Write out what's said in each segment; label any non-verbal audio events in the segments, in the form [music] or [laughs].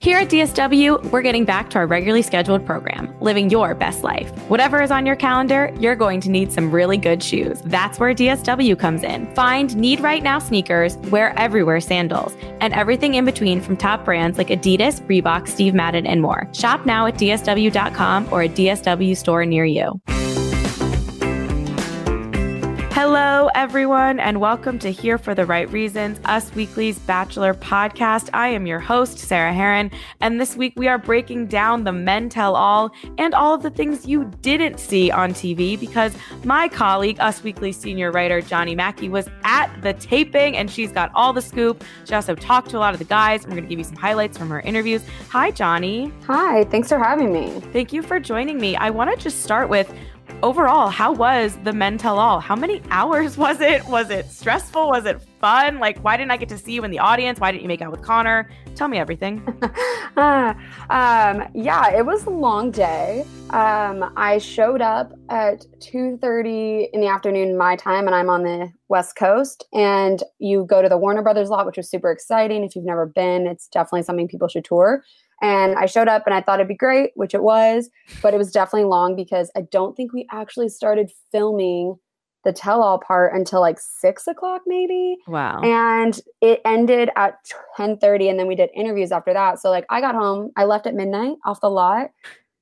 Here at DSW, we're getting back to our regularly scheduled program, Living Your Best Life. Whatever is on your calendar, you're going to need some really good shoes. That's where DSW comes in. Find Need Right Now sneakers, wear everywhere sandals, and everything in between from top brands like Adidas, Reebok, Steve Madden, and more. Shop now at DSW.com or a DSW store near you. Hello, everyone, and welcome to Here for the Right Reasons, Us Weekly's Bachelor podcast. I am your host, Sarah Hearon, and this week we are breaking down the men tell all and all of the things you didn't see on TV because my colleague, Us Weekly senior writer Johnni Macke, was at the taping and she's got all the scoop. She also talked to a lot of the guys, and we're going to give you some highlights from her interviews. Hi, Johnni. Hi, thanks for having me. Thank you for joining me. I want to just start with overall, how was the Men Tell All? How many hours [laughs] was it? Was it stressful? Was it fun? Like, why didn't I get to see you in the audience? Why didn't you make out with Connor? Tell me everything. [laughs] um, yeah, it was a long day. Um, I showed up at 2.30 in the afternoon my time, and I'm on the West Coast. And you go to the Warner Brothers lot, which was super exciting. If you've never been, it's definitely something people should tour. And I showed up and I thought it'd be great, which it was, but it was definitely long because I don't think we actually started filming the tell all part until like six o'clock maybe. Wow. And it ended at 10 30 and then we did interviews after that. So like I got home, I left at midnight off the lot.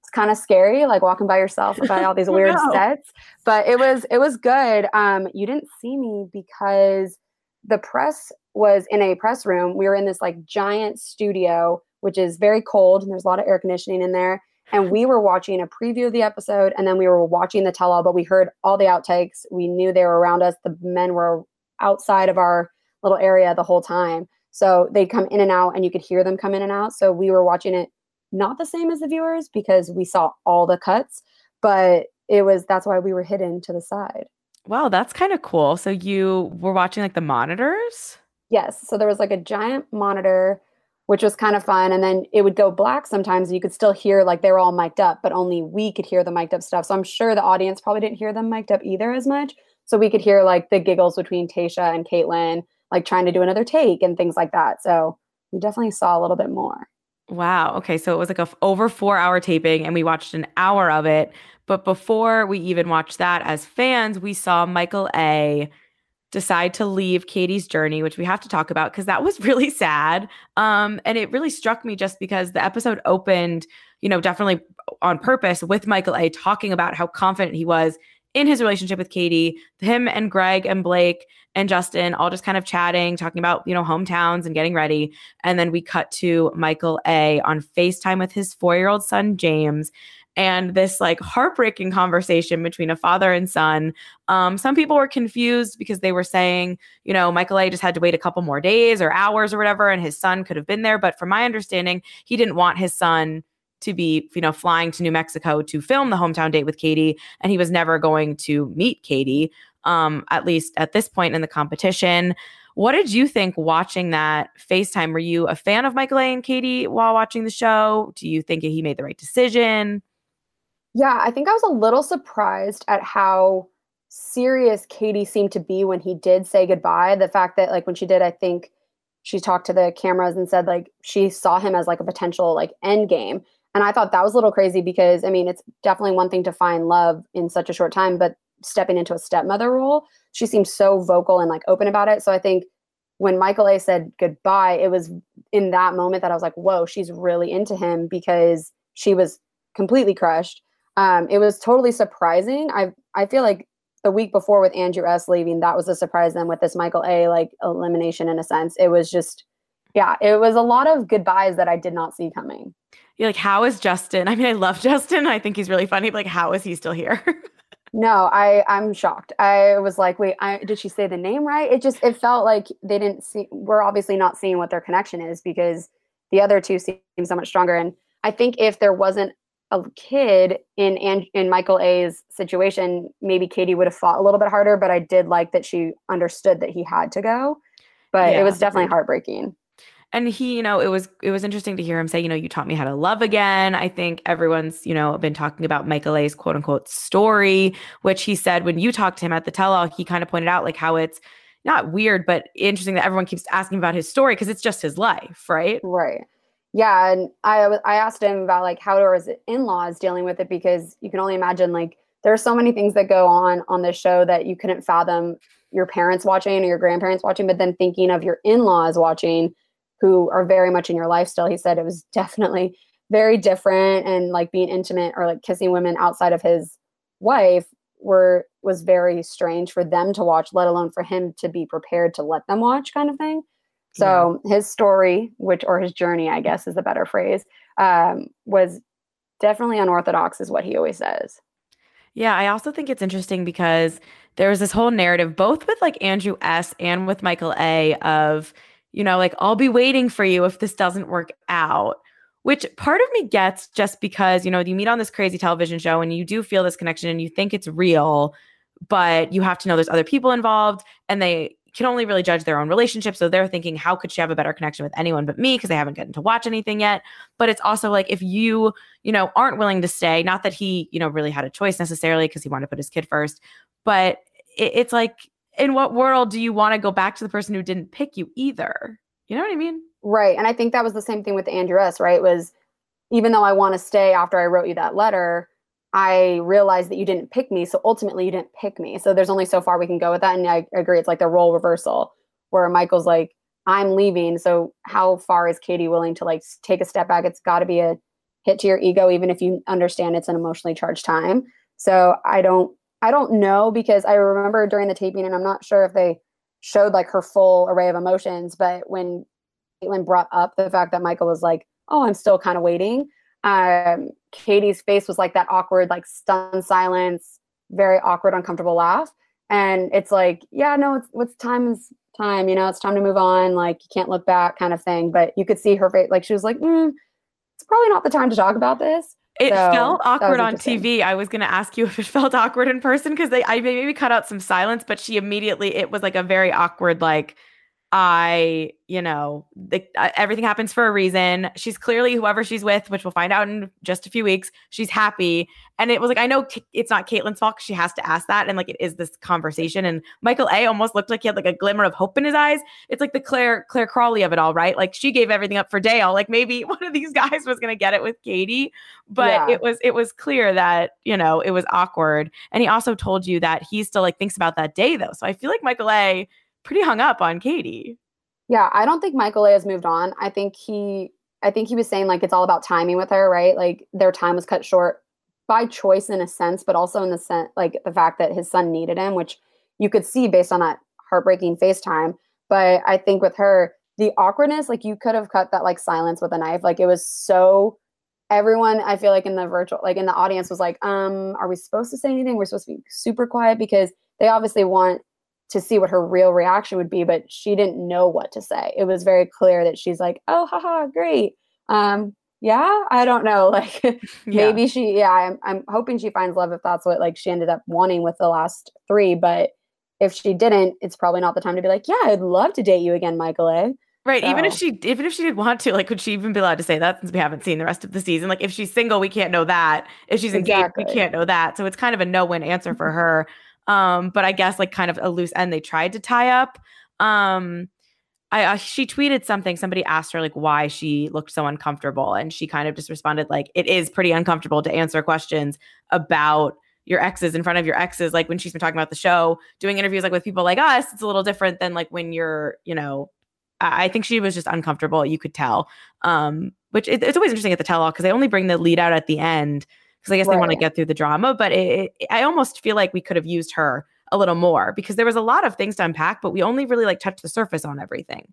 It's kind of scary, like walking by yourself by all these [laughs] weird no. sets. But it was it was good. Um, you didn't see me because the press was in a press room. We were in this like giant studio which is very cold and there's a lot of air conditioning in there. And we were watching a preview of the episode and then we were watching the tell all, but we heard all the outtakes. We knew they were around us. The men were outside of our little area the whole time. So they'd come in and out and you could hear them come in and out. So we were watching it not the same as the viewers because we saw all the cuts, but it was that's why we were hidden to the side. Wow, that's kind of cool. So you were watching like the monitors? Yes. So there was like a giant monitor which was kind of fun. And then it would go black sometimes. You could still hear like they were all mic'd up, but only we could hear the mic'd up stuff. So I'm sure the audience probably didn't hear them mic'd up either as much. So we could hear like the giggles between Tayshia and Kaitlyn, like trying to do another take and things like that. So we definitely saw a little bit more. Wow. Okay. So it was like a f- over four hour taping and we watched an hour of it. But before we even watched that as fans, we saw Michael A decide to leave Katie's journey, which we have to talk about because that was [laughs] really sad. Um, and it really struck me just because the episode opened, you know, definitely on purpose with Michael A talking about how confident he was in his relationship with Katie, him and Greg and Blake and Justin all just kind of chatting, talking about, you know, hometowns and getting ready. And then we cut to Michael A on FaceTime with his four year old son, James and this like heartbreaking conversation between a father and son. Um, some people were confused because they were saying, you know, Michael A just had to wait a couple more days or hours or whatever, and his son could have been there. But from my understanding, he didn't want his son to be, you know, flying to New Mexico to film the hometown date with Katie, and he was never going to meet Katie, um, at least at this point in the competition. What did you think watching that FaceTime? Were you a fan of Michael A and Katie while watching the show? Do you think he made the right decision? Yeah, I think I was a little surprised at how serious Katie seemed to be when he did say goodbye. The fact that like when she did, I think she talked to the cameras and said like she saw him as like a potential like end game. And I thought that was a little crazy because I mean it's definitely one thing to find love in such a short time, but stepping into a stepmother role, she seemed so vocal and like open about it. So I think when Michael A said goodbye, it was in that moment that I was like, whoa, she's really into him because she was completely crushed. Um, it was totally surprising. I I feel like the week before with Andrew S leaving, that was a surprise. Then with this Michael A like elimination in a sense, it was just yeah, it was a lot of goodbyes that I did not see coming. You're like, how is Justin? [laughs] I mean, I love Justin. I think he's really funny. But like, how is he still here? [laughs] no, I I'm shocked. I was like, wait, I, did she say the name right? It just it felt like they didn't see. We're obviously not seeing what their connection is because the other two seem so much stronger. And I think if there wasn't a kid in and in Michael A's situation, maybe Katie would have fought a little bit harder. But I did like that she understood that he had to go. But yeah, it was definitely heartbreaking and he you know it was it was interesting to hear him say you know you taught me how to love again i think everyone's you know been talking about michael a's quote unquote story which he said when you talked to him at the tell-all he kind of pointed out like how it's not weird but interesting that everyone keeps asking about his story because it's just his life right right yeah and i i asked him about like how are his in-laws dealing with it because you can only imagine like there are so many things that go on on this show that you couldn't fathom your parents watching or your grandparents watching but then thinking of your in-laws watching who are very much in your life still. He said it was [laughs] definitely very different and like being intimate or like kissing women outside of his wife were was very strange for them to watch, let alone for him to be prepared to let them watch kind of thing. So yeah. his story, which or his journey, I guess is the better phrase, um, was definitely unorthodox, is what he always says. Yeah, I also think it's interesting because there was this whole narrative, both with like Andrew S. and with Michael A. of you know, like I'll be waiting for you if this doesn't work out. Which part of me gets just because, you know, you meet on this crazy television show and you do feel this connection and you think it's real, but you have to know there's other people involved and they can only really judge their own relationship. So they're thinking, how could she have a better connection with anyone but me? Because they haven't gotten to watch anything yet. But it's also like if you, you know, aren't willing to stay, not that he, you know, really had a choice necessarily because he wanted to put his kid first, but it, it's like in what world do you want to go back to the person who didn't pick you either? You know what I mean? Right. And I think that was the same thing with Andrew S, right? Was even though I want to stay after I wrote you that letter, I realized that you didn't pick me. So ultimately you didn't pick me. So there's only so far we can go with that. And I agree. It's like the role reversal where Michael's like, I'm leaving. So how far is Katie willing to like take a step back? It's got to be a hit to your ego, even if you understand it's an emotionally charged time. So I don't I don't know because I remember during the taping, and I'm not sure if they showed like her full array of emotions, but when Kaitlyn brought up the fact that Michael was like, "Oh, I'm still kind of waiting," um, Katie's face was like that awkward, like stunned silence, very awkward, uncomfortable laugh, and it's like, yeah, no, it's what's time is time, you know, it's time to move on. Like you can't look back, kind of thing. But you could see her face, like she was like, mm, "It's probably not the time to talk about this." It so, felt awkward on TV. I was going to ask you if it felt awkward in person because they I maybe cut out some silence, but she immediately it was like a very awkward like I, you know, the, uh, everything happens for a reason. She's clearly whoever she's with, which we'll find out in just a few weeks. She's happy. And it was like, I know it's not Kaitlyn's fault. She has to ask that. And like, it is this conversation. And Michael A almost looked like he had like a glimmer of hope in his eyes. It's like the Clare, Clare Crawley of it all, right? Like she gave everything up for Dale. Like maybe [laughs] one of these guys was going to get it with Katie, but yeah. it was, it was clear that, you know, it was awkward. And he also told you that he still like thinks about that day though. So I feel like Michael A pretty hung up on Katie. Yeah, I don't think Michael A has moved on. I think he I think he was saying like it's all about timing with her, right? Like their time was cut short by choice in a sense, but also in the sense like the fact that his son needed him, which you could see based on that heartbreaking FaceTime. But I think with her, the awkwardness, like you could have cut that like silence with a knife. Like it was so everyone I feel like in the virtual like in the audience was like, um, are we supposed to say anything? We're supposed to be super quiet because they obviously want to see what her real reaction would be, but she didn't know what to say. It was very clear that she's like, "Oh, haha, great." Um, yeah, I don't know. [laughs] Like [laughs] yeah. maybe she, yeah, I'm, I'm hoping she finds love if that's what like she ended up wanting with the last three. But if she didn't, it's probably not the time to be like, "Yeah, I'd love to date you again, Michael." A. Right. So. Even if she, even if she did want to, like, could she even be allowed to say that since we haven't seen the rest of the season? Like, if she's single, we can't know that. If she's engaged, exactly. we can't know that. So it's kind of a no-win answer for her. Um, but I guess like kind of a loose end they tried to tie up. Um, I uh, she tweeted something. Somebody asked her like why she looked so uncomfortable, and she kind of just responded like, "It is pretty uncomfortable to answer questions about your exes in front of your exes like when she's been talking about the show doing interviews like with people like us it's a little different than like when you're you know i, think she was just uncomfortable you could tell um which it, it's always interesting at the tell all because they only bring the lead out at the end because i guess right. they want to get through the drama but it, it, i almost feel like we could have used her a little more because there was a lot of things to unpack but we only really like touched the surface on everything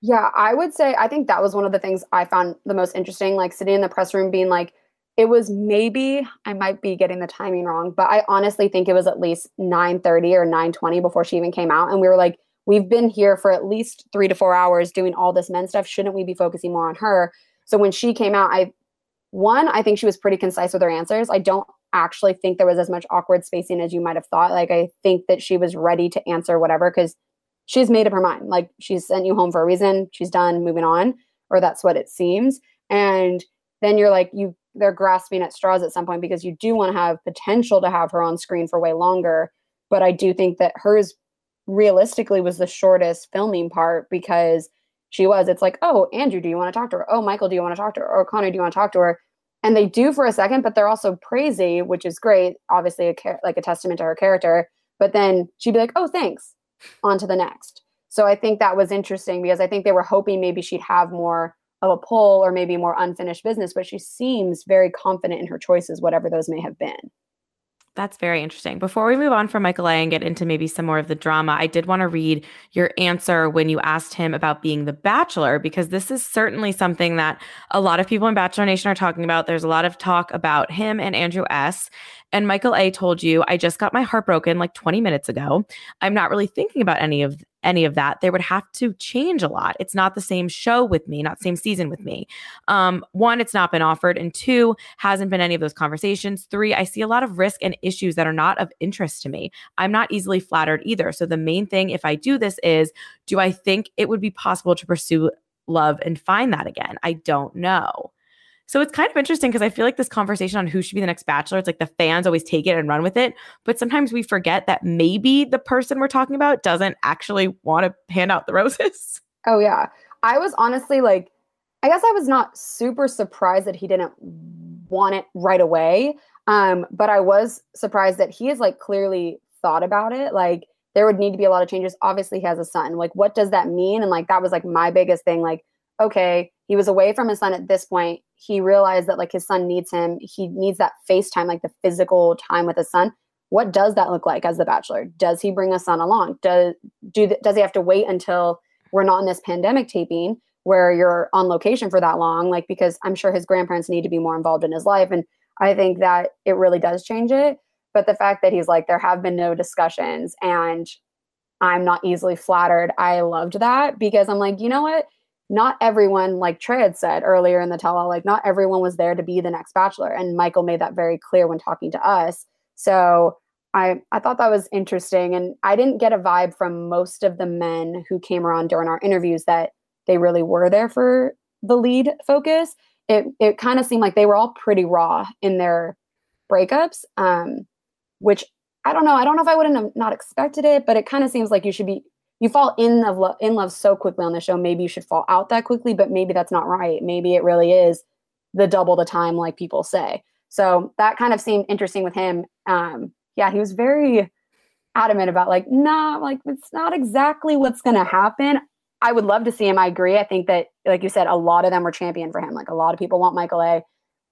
yeah i would say i think that was one of the things i found the most interesting like sitting in the press room being like it was maybe I might be getting the timing wrong, but I honestly think it was at least 9:30 or 9:20 before she even came out and we were like we've been here for at least 3 to 4 hours doing all this men stuff, shouldn't we be focusing more on her? So when she came out, I one, I think she was pretty concise with her answers. I don't actually think there was as much awkward spacing as you might have thought. Like I think that she was ready to answer whatever cuz she's made up her mind. Like she's sent you home for a reason. She's done, moving on, or that's what it seems. And then you're like you they're grasping at straws at some point because you do want to have potential to have her on screen for way longer. But I do think that hers realistically was the shortest filming part because she was. It's like, oh, Andrew, do you want to talk to her? Oh, Michael, do you want to talk to her? Or Connor, do you want to talk to her? And they do for a second, but they're also crazy, which is great. Obviously, a char- like a testament to her character. But then she'd be like, oh, thanks. On to the next. So I think that was interesting because I think they were hoping maybe she'd have more of a pull or maybe more unfinished business, but she seems very confident in her choices, whatever those may have been. That's very interesting. Before we move on from Michael A and get into maybe some more of the drama, I did want to read your answer when you asked him about being the bachelor, because this is certainly something that a lot of people in Bachelor Nation are talking about. There's a lot of talk about him and Andrew S. And Michael A told you, I just got my heart broken like 20 minutes ago. I'm not really thinking about any of any of that, there would have to change a lot. It's not the same show with me, not same season with me. Um, one, it's not been offered, and two, hasn't been any of those conversations. Three, I see a lot of risk and issues that are not of interest to me. I'm not easily flattered either. So the main thing, if I do this, is do I think it would be possible to pursue love and find that again? I don't know. So it's kind of interesting because I feel like this conversation on who should be the next bachelor, it's like the fans always take it and run with it. But sometimes we forget that maybe the person we're talking about doesn't actually want to hand out the roses. [laughs] Oh, yeah. I was honestly like, I guess I was not super surprised that he didn't want it right away. Um, but I was surprised that he has like clearly thought about it. Like there would need to be a lot of changes. Obviously, he has a son. Like, what does that mean? And like that was like my biggest thing. Like, okay, he was away from his son at this point he realized that like his son needs him. He needs that FaceTime like the physical time with his son. What does that look like as the bachelor? Does he bring a son along? Does do th- does he have to wait until we're not in this pandemic taping where you're on location for that long? Like because i'm sure his grandparents need to be more involved in his life and i think that it really does change it. But the fact that he's like there have been no discussions and i'm not easily flattered i loved that because i'm like you know what not everyone, like Trey had said earlier in the tell all, like not everyone was there to be the next bachelor. And Michael made that very clear when talking to us. So I, I thought that was interesting. And I didn't get a vibe from most of the men who came around during our interviews that they really were there for the lead focus. It, it kind of seemed like they were all pretty raw in their breakups, um, which I don't know. I don't know if I wouldn't have not expected it, but it kind of seems like you should be you fall in love in love so quickly on the show. Maybe you should fall out that quickly but maybe that's not right. Maybe it really is the double the time like people say. So that kind of seemed interesting with him. Um yeah he was very adamant about like nah like it's not exactly what's gonna happen. I would love to see him. I agree. I think that like you said a lot of them were champion for him. Like a lot of people want michael a.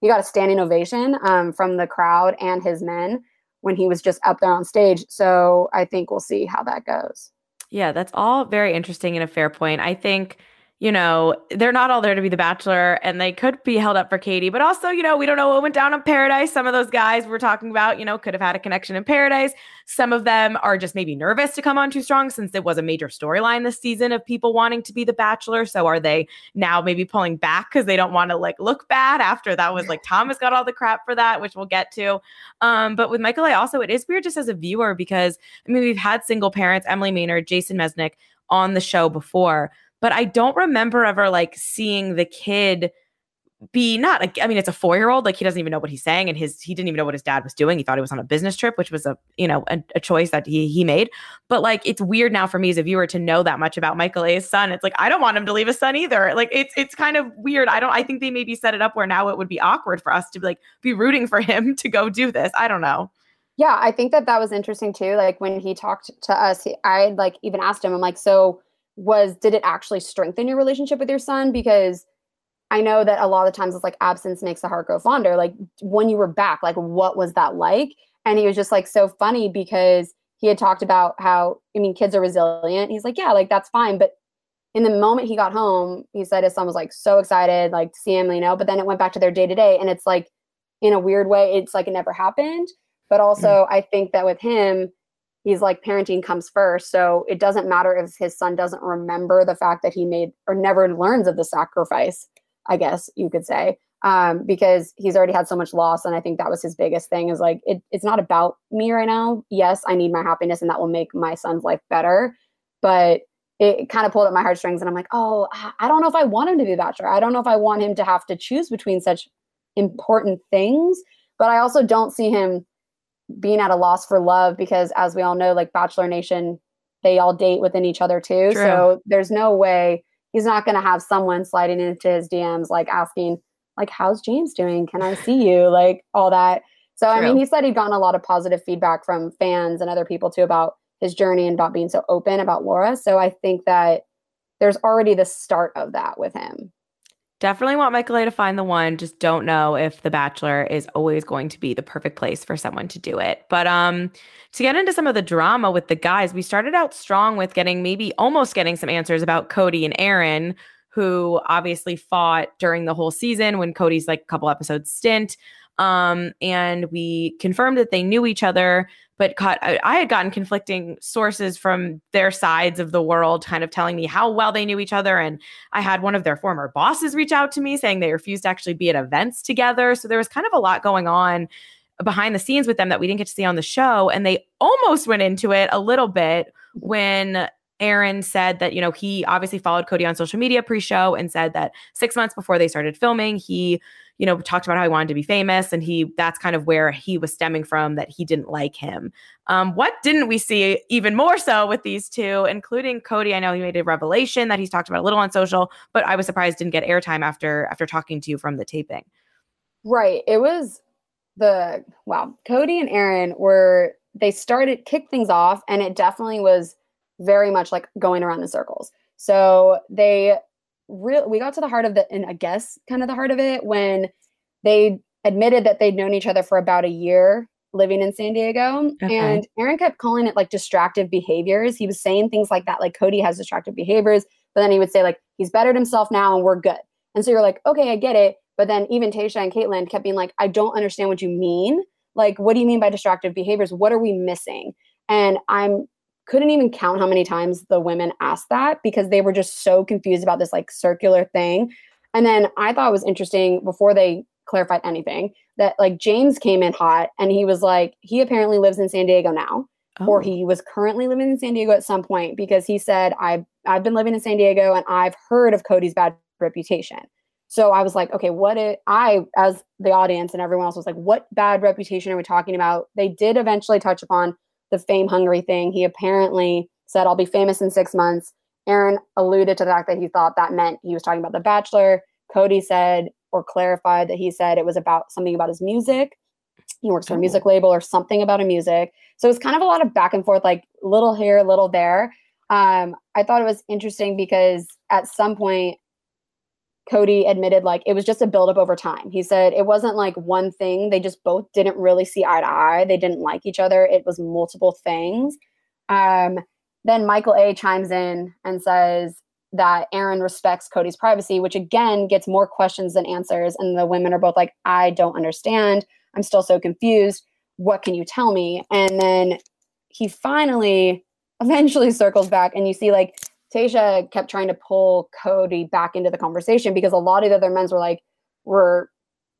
He got a standing ovation um, from the crowd and his men when he was just up there on stage. So i think we'll see how that goes yeah, that's all very interesting and a fair point. I think you know, they're not all there to be the bachelor and they could be held up for Katie, but also, you know, we don't know what went down in paradise. Some of those guys we're talking about, you know, could have had a connection in paradise. Some of them are just maybe nervous to come on too strong since it was a major storyline this season of people wanting to be the bachelor. So are they now maybe pulling back because they don't want to like look bad after that was like Thomas got all the crap for that, which we'll get to. Um, but with Michael, I also, it is weird just as a viewer because I mean, we've had single parents, Emily Maynard, Jason Mesnick on the show before but I don't remember ever like seeing the kid be not I mean it's a four year old like he doesn't even know what he's saying and his he didn't even know what his dad was doing he thought he was on a business trip which was a you know a, a, choice that he he made but like it's weird now for me as a viewer to know that much about Michael A's son it's like I don't want him to leave his son either like it's it's kind of weird I don't I think they maybe set it up where now it would be awkward for us to like be rooting for him [laughs] to go do this I don't know Yeah, I think that that was interesting too. Like when he talked to us, he, I like even asked him, I'm like, so was did it actually strengthen your relationship with your son? Because I know that a lot of times it's like absence makes the heart grow fonder. Like when you were back, like what was that like? And he was just like so funny because he had talked about how I mean kids are resilient. He's like, yeah, like that's fine, but in the moment he got home, he said his son was like so excited, like to see him, you know. But then it went back to their day to day, and it's like in a weird way, it's like it never happened. But also, mm. I think that with him, he's like parenting comes first. So it doesn't matter if his son doesn't remember the fact that he made or never learns of the sacrifice, I guess you could say, um, because he's already had so much loss. And I think that was his biggest thing is like, it, it's not about me right now. Yes, I need my happiness and that will make my son's life better. But it kind of pulled at my heartstrings. And I'm like, oh, I don't know if I want him to be a bachelor. I don't know if I want him to have to choose between such important things. But I also don't see him being at a loss for love because as we all know like bachelor nation they all date within each other too. True. so there's no way he's not going to have someone sliding into his dms like asking like how's james doing? Can i see you? Like all that. So True. i mean he said he'd gotten a lot of positive feedback from fans and other people too about his journey and about being so open about laura. So i think that there's already the start of that with him Definitely want Michael A to find the one. Just don't know if The Bachelor is always going to be the perfect place for someone to do it. But um to get into some of the drama with the guys, we started out strong with getting maybe almost getting some answers about Cody and Aaron, who obviously fought during the whole season when Cody's like a couple episodes stint. Um, and we confirmed that they knew each other but caught, I had gotten conflicting sources from their sides of the world, kind of telling me how well they knew each other. And I had one of their former bosses reach out to me saying they refused to actually be at events together. So there was kind of a lot going on behind the scenes with them that we didn't get to see on the show. And they almost went into it a little bit when Aaron said that, you know, he obviously followed Cody on social media pre show and said that six months before they started filming, he you know, talked about how he wanted to be famous, and he that's kind of where he was stemming from that he didn't like him. Um, what didn't we see even more so with these two, including Cody? I know he made a revelation that he's talked about a little on social, but I was surprised didn't get airtime after after talking to you from the taping. Right. It was the wow. Cody and Aaron were they started kick things off, and it definitely was very much like going around in circles. So they real we got to the heart of the and I guess kind of the heart of it when they admitted that they'd known each other for about a year living in San Diego. Okay. And Aaron kept calling it like distractive behaviors. He was saying things like that, like Cody has distractive behaviors, but then he would say, like, he's bettered himself now and we're good. And so you're like, okay, I get it. But then even Tayshia and Kaitlyn kept being like, I don't understand what you mean. Like, what do you mean by distractive behaviors? What are we missing? And I'm couldn't even count how many times the women asked that because they were just so confused about this like circular thing. And then I thought it was interesting before they clarified anything that like James came in hot and he was like, he apparently lives in San Diego now. Oh. Or he was currently living in San Diego at some point because he said, I've I've been living in San Diego and I've heard of Cody's bad reputation. So I was like, okay, what it I as the audience and everyone else was like, what bad reputation are we talking about? They did eventually touch upon the fame hungry thing. He apparently said, I'll be famous in six months. Aaron alluded to the fact that he thought that meant he was talking about The Bachelor. Cody said or clarified that he said it was about something about his music. He works for a music oh. label or something about a music. So it's kind of a lot of back and forth, like little here, little there. Um, I thought it was interesting because at some point Cody admitted like it was just a buildup over time. He said it wasn't like one thing. They just both didn't really see eye to eye. They didn't like each other. It was multiple things. Um, then Michael A chimes in and says that Aaron respects Cody's privacy, which again gets more questions than answers. And the women are both like, I don't understand. I'm still so confused. What can you tell me? And then he finally [laughs] eventually circles back and you see like Tayshia kept trying to pull Cody back into the conversation because a lot of the other men's were like, were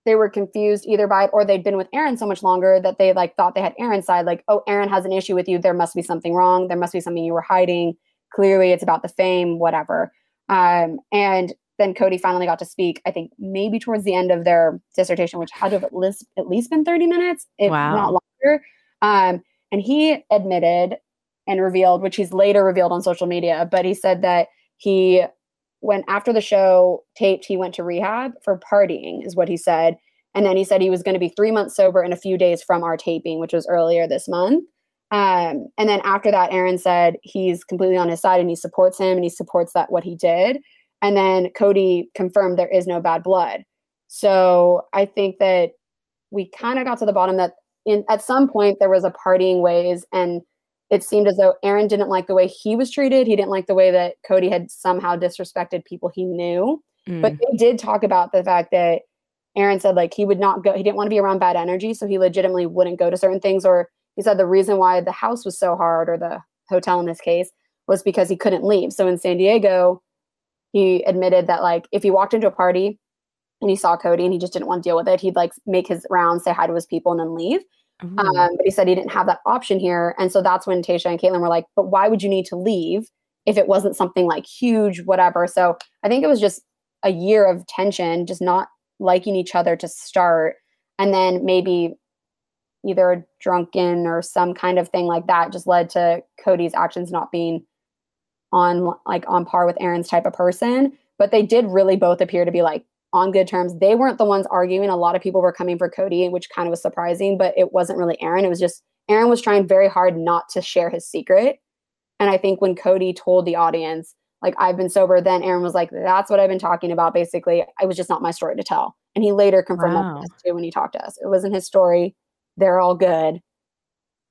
they were confused either by it or they'd been with Aaron so much longer that they like thought they had Aaron's side. Like, oh, Aaron has an issue with you. There must be something wrong. There must be something you were hiding. Clearly, it's about the fame, whatever. Um, and then Cody finally got to speak. I think maybe towards the end of their dissertation, which had to have at least at least been thirty minutes, if wow. not longer. Um, and he admitted and revealed, which he's later revealed on social media. But he said that he, when after the show taped, he went to rehab for partying, is what he said. And then he said he was going to be three months sober in a few days from our taping, which was earlier this month. Um, and then after that, Aaron said he's completely on his side and he supports him and he supports that what he did. And then Cody confirmed there is no bad blood. So I think that we kind of got to the bottom that in at some point there was a partying ways and it seemed as though Aaron didn't like the way he was treated. He didn't like the way that Cody had somehow disrespected people he knew. Mm. But they did talk about the fact that Aaron said like he would not go, he didn't want to be around bad energy. So he legitimately wouldn't go to certain things. Or he said the reason why the house was so hard, or the hotel in this case, was because he couldn't leave. So in San Diego, he admitted that like if he walked into a party and he saw Cody and he just didn't want to deal with it, he'd like make his rounds, say hi to his people, and then leave. Um, but he said he didn't have that option here. And so that's when Tayshia and Kaitlyn were like, but why would you need to leave if it wasn't something like huge, whatever? So I think it was just a year of tension, just not liking each other to start. And then maybe either a drunken or some kind of thing like that just led to Cody's actions not being on like on par with Aaron's type of person. But they did really both appear to be like on good terms. They weren't the ones arguing. A lot of people were coming for Cody, which kind of was surprising, but it wasn't really Aaron. It was just Aaron was trying very hard not to share his secret. And I think when Cody told the audience, like, I've been sober, then Aaron was like, that's what I've been talking about. Basically, it was just not my story to tell. And he later confirmed wow. that too when he talked to us. It wasn't his story. They're all good.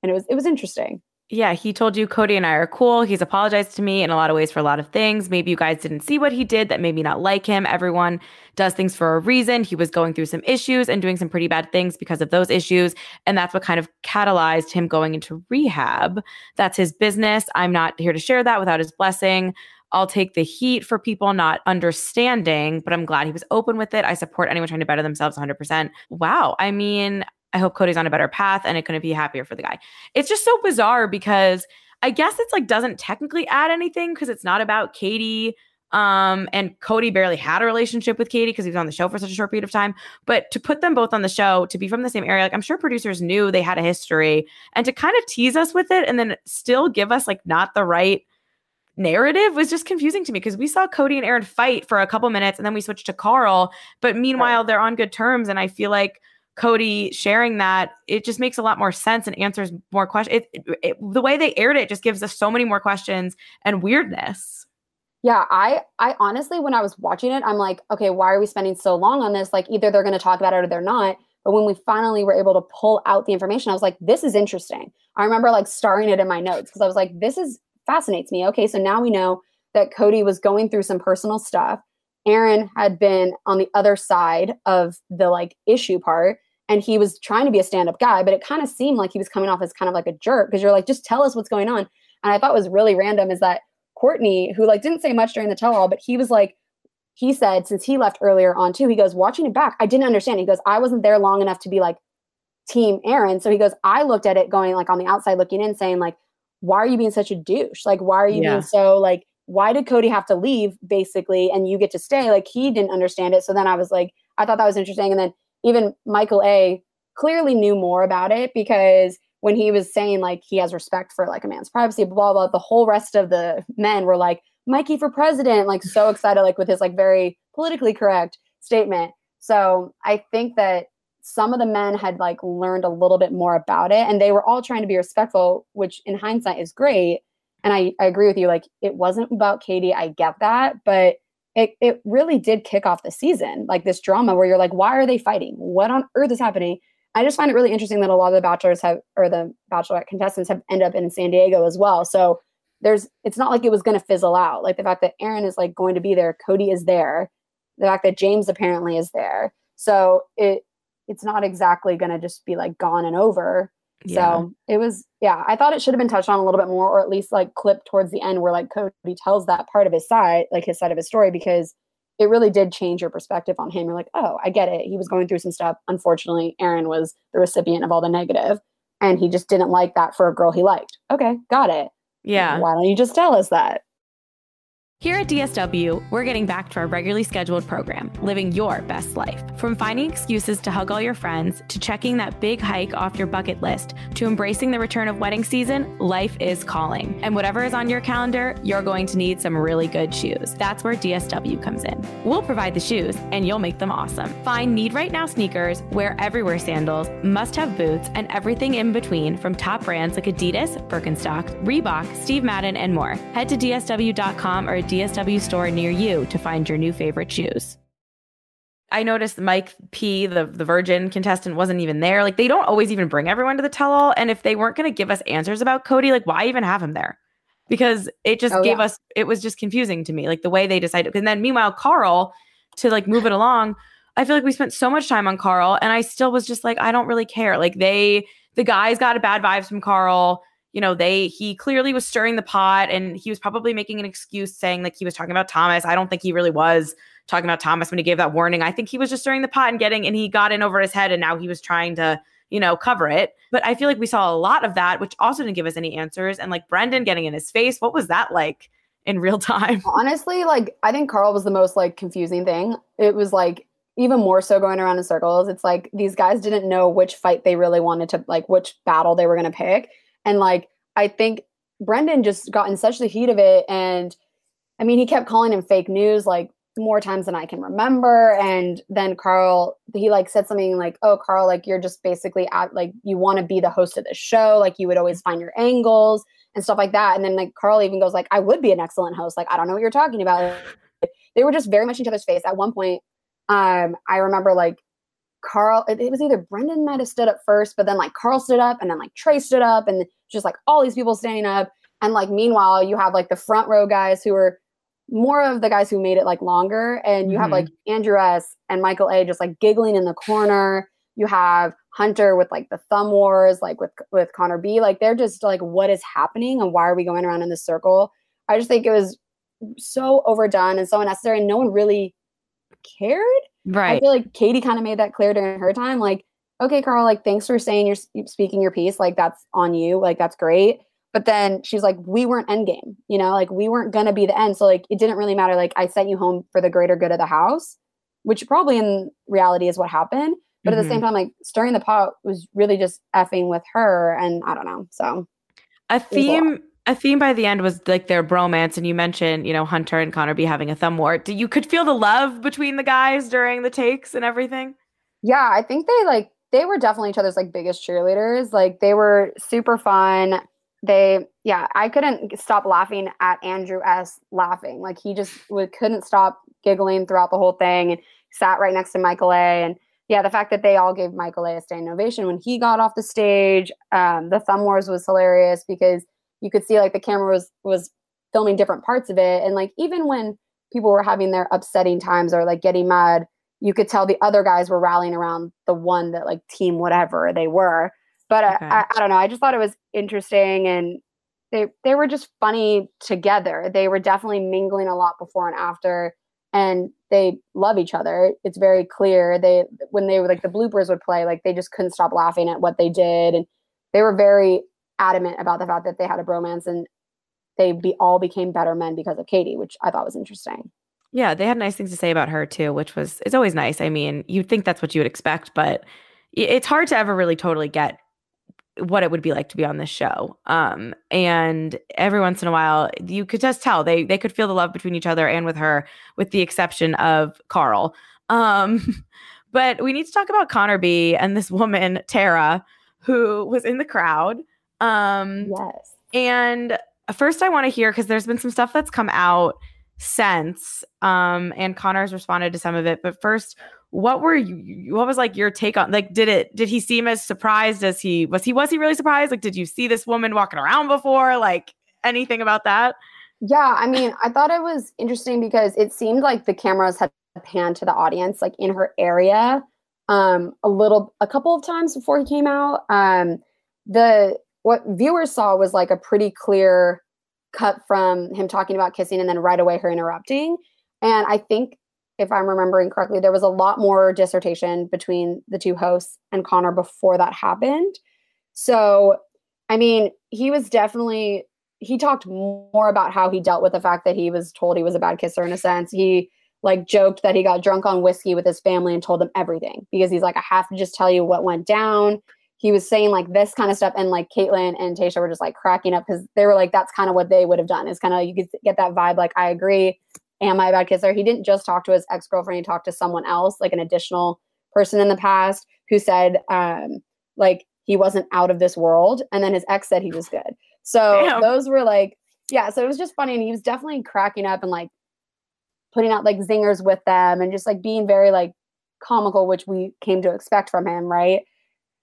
And it was it was interesting yeah, he told you Cody and I are cool. He's apologized to me in a lot of ways for a lot of things. Maybe you guys didn't see what he did that made me not like him. Everyone does things for a reason. He was going through some issues and doing some pretty bad things because of those issues. And that's what kind of catalyzed him going into rehab. That's his business. I'm not here to share that without his blessing. I'll take the heat for people not understanding, but I'm glad he was open with it. I support anyone trying to better themselves 100%. Wow. I mean, I hope Cody's on a better path and it couldn't be happier for the guy. It's just so bizarre because I guess it's like doesn't technically add anything because it's not about Katie. Um, and Cody barely had a relationship with Katie because he was on the show for such a short period of time. But to put them both on the show, to be from the same area, like I'm sure producers knew they had a history, and to kind of tease us with it and then still give us like not the right narrative was just confusing to me because we saw Cody and Aaron fight for a couple minutes and then we switched to Karl. But meanwhile, they're on good terms, and I feel like Cody sharing that, it just makes a lot more sense and answers more questions. It, it, the way they aired it just gives us so many more questions and weirdness. Yeah, I I honestly when I was watching it, I'm like, okay, why are we spending so long on this? Like either they're going to talk about it or they're not. But when we finally were able to pull out the information, I was like, this is interesting. I remember like starring it in my notes because I was like, this is fascinates me. Okay, so now we know that Cody was going through some personal stuff. Aaron had been on the other side of the like issue part and he was trying to be a stand-up guy but it kind of seemed like he was coming off as kind of like a jerk because you're like just tell us what's going on. And i thought was really random is that Quartney who like didn't say much during the tell-all but he was like he said since he left earlier on too he goes watching it back i didn't understand. He goes i wasn't there long enough to be like team aaron. So he goes i looked at it going like on the outside looking in saying like why are you being such a douche? Like why are you yeah. being so like why did cody have to leave basically and you get to stay? Like he didn't understand it. So then i was like i thought that was interesting. And then even Michael A clearly knew more about it because when he was saying like he has respect for like a man's privacy, blah, blah, blah, the whole rest of the men were like, Mikey for president, like so excited, like with his like very politically correct statement. So I think that some of the men had like learned a little bit more about it and they were all trying to be respectful, which in hindsight is great. And I, I agree with you, like it wasn't about Katie. I get that, but it, it really did kick off the season, like this drama where you're like, why are they fighting? What on earth is happening? I just find it really interesting that a lot of the bachelors have, or the bachelorette contestants have end up in San Diego as well. So there's, it's not like it was going to fizzle out. Like the fact that Aaron is like going to be there, Cody is there, the fact that James apparently is there. So it, it's not exactly going to just be like gone and over. Yeah. So it was, yeah, I thought it should have been touched on a little bit more, or at least like clipped towards the end where like Cody tells that part of his side, like his side of his story, because it really did change your perspective on him. You're like, oh, I get it. He was going through some stuff. Unfortunately, Aaron was the recipient of all the negative, and he just didn't like that for a girl he liked. Okay, got it. Yeah. Why don't you just tell us that? Here at DSW, we're getting back to our regularly scheduled program, Living Your Best Life. From finding excuses to hug all your friends, to checking that big hike off your bucket list, to embracing the return of wedding season, life is calling. And whatever is on your calendar, you're going to need some really good shoes. That's where DSW comes in. We'll provide the shoes, and you'll make them awesome. Find Need Right Now sneakers, Wear Everywhere sandals, must have boots, and everything in between from top brands like Adidas, Birkenstock, Reebok, Steve Madden, and more. Head to DSW.com or DSW store near you to find your new favorite shoes. I noticed Mike P, the the Virgin contestant, wasn't even there. Like they don't always even bring everyone to the tell all. And if they weren't going to give us answers about Cody, like why even have him there? Because it just Oh, gave yeah. us. It was just confusing to me, like the way they decided. And then meanwhile, Karl, to like move it along, I feel like we spent so much time on Karl, and I still was just like, I don't really care. Like they, the guys got a bad vibes from Karl. You know, they he clearly was stirring the pot, and he was probably making an excuse, saying like he was talking about Thomas. I don't think he really was talking about Thomas when he gave that warning. I think he was just stirring the pot and getting, and he got in over his head, and now he was trying to, you know, cover it. But I feel like we saw a lot of that, which also didn't give us any answers. And like Brendan getting in his face, what was that like in real [laughs] time? Honestly, like I think Karl was the most like confusing thing. It was like even more so going around in circles. It's like these guys didn't know which fight they really wanted to like which battle they were going to pick. And like I think Brendan just got in such the heat of it. And I mean he kept calling him fake news like more times than I can remember. And then Karl he like said something like oh Karl like you're just basically at like you want to be the host of the show. Like you would always find your angles and stuff like that. And then like Karl even goes like I would be an excellent host. Like I don't know what you're talking about. They were just very much in each other's face. At one point um I remember like Karl it, it was either Brendan might have stood up first but then like Karl stood up and then like Trey stood up and just like all these people standing up. And like meanwhile you have like the front row guys who are more of the guys who made it like longer. And you have Mhm. like Andrew S and Michael A just like giggling in the corner. You have Hunter with like the thumb wars like with with Connor B. Like they're just like what is happening and why are we going around in this circle? I just think it was so overdone and so unnecessary and no one really cared I feel like Katie kind of made that clear during her time. Like, okay, Karl, like, thanks for saying you're speaking your piece. Like, that's on you. Like, that's great. But then she's like, we weren't endgame, you know, like, we weren't going to be the end. So, like, it didn't really matter. Like, I sent you home for the greater good of the house, which probably in reality is what happened. But at the same mm-hmm. time, like, stirring the pot was really just effing with her. And I don't know. So, a theme a theme by the end was like their bromance and you mentioned you know hunter and connor b having a thumb war. Do you could feel the love between the guys during the takes and everything? Yeah, I think they like, they were definitely each other's like biggest cheerleaders. Like, they were super fun. they yeah i couldn't stop laughing at andrew s. laughing. Like he just would, couldn't stop giggling throughout the whole thing and sat right next to michael a. And yeah the fact that they all gave michael a. a standing ovation when he got off the stage um, the thumb wars was hilarious because you could see like the camera was was filming different parts of it. And like even when people were having their upsetting times or like getting mad you could tell the other guys were rallying around the one that like team whatever they were. But Okay. I, I, I don't know. I just thought it was interesting and they they were just funny together. They were definitely mingling a lot before and after and they love each other. It's very clear. They when they were like the bloopers would play like they just couldn't stop laughing at what they did and they were very adamant about the fact that they had a bromance and they be all became better men because of katie which i thought was interesting. Yeah they had nice things to say about her too which was it's always nice. I mean you'd think that's what you would expect but it's hard to ever really totally get what it would be like to be on this show. Um and every once in a while you could just tell they they could feel the love between each other and with her with the exception of karl. Um [laughs] but we need to talk about connor b and this woman tara who was in the crowd um yes and first, I want to hear because there's been some stuff that's come out since, um, and Connor's responded to some of it. But first, what were you? What was like your take on? Like, did it? Did he seem as surprised as he was? He was he really surprised? Like, did you see this woman walking around before? Like, anything about that? Yeah, I mean, I thought it was interesting because it seemed like the cameras had panned to the audience, like in her area, um, a little, a couple of times before he came out. Um, the what viewers saw was like a pretty clear cut from him talking about kissing and then right away her interrupting. And I think, if I'm remembering correctly, there was a lot more dissertation between the two hosts and Connor before that happened. So, I mean, he was definitely he talked more about how he dealt with the fact that he was told he was a bad kisser in a sense. He like joked that he got drunk on whiskey with his family and told them everything because he's like, I have to just tell you what went down. He was saying like this kind of stuff, and like Kaitlyn and Tayshia were just like cracking up because they were like, that's kind of what they would have done. Is kind of you could get that vibe. Like, I agree. Am I a bad kisser? He didn't just talk to his ex girlfriend. He talked to someone else, like an additional person in the past, who said, um, like he wasn't out of this world, and then his ex said he was [laughs] good. So Damn. those were like, yeah. So it was just funny, and he was definitely cracking up and like putting out like zingers with them and just like being very like comical, which we came to expect from him, right?